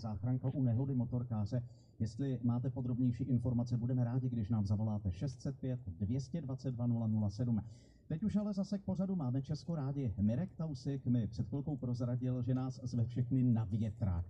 záchranka u nehody motorkáře. Jestli máte podrobnější informace, budeme rádi, když nám zavoláte 605 222 007. Teď už ale zase k pořadu máme Česko rádi. Mirek Tausik mi před chvilkou prozradil, že nás zve všechny na větrák.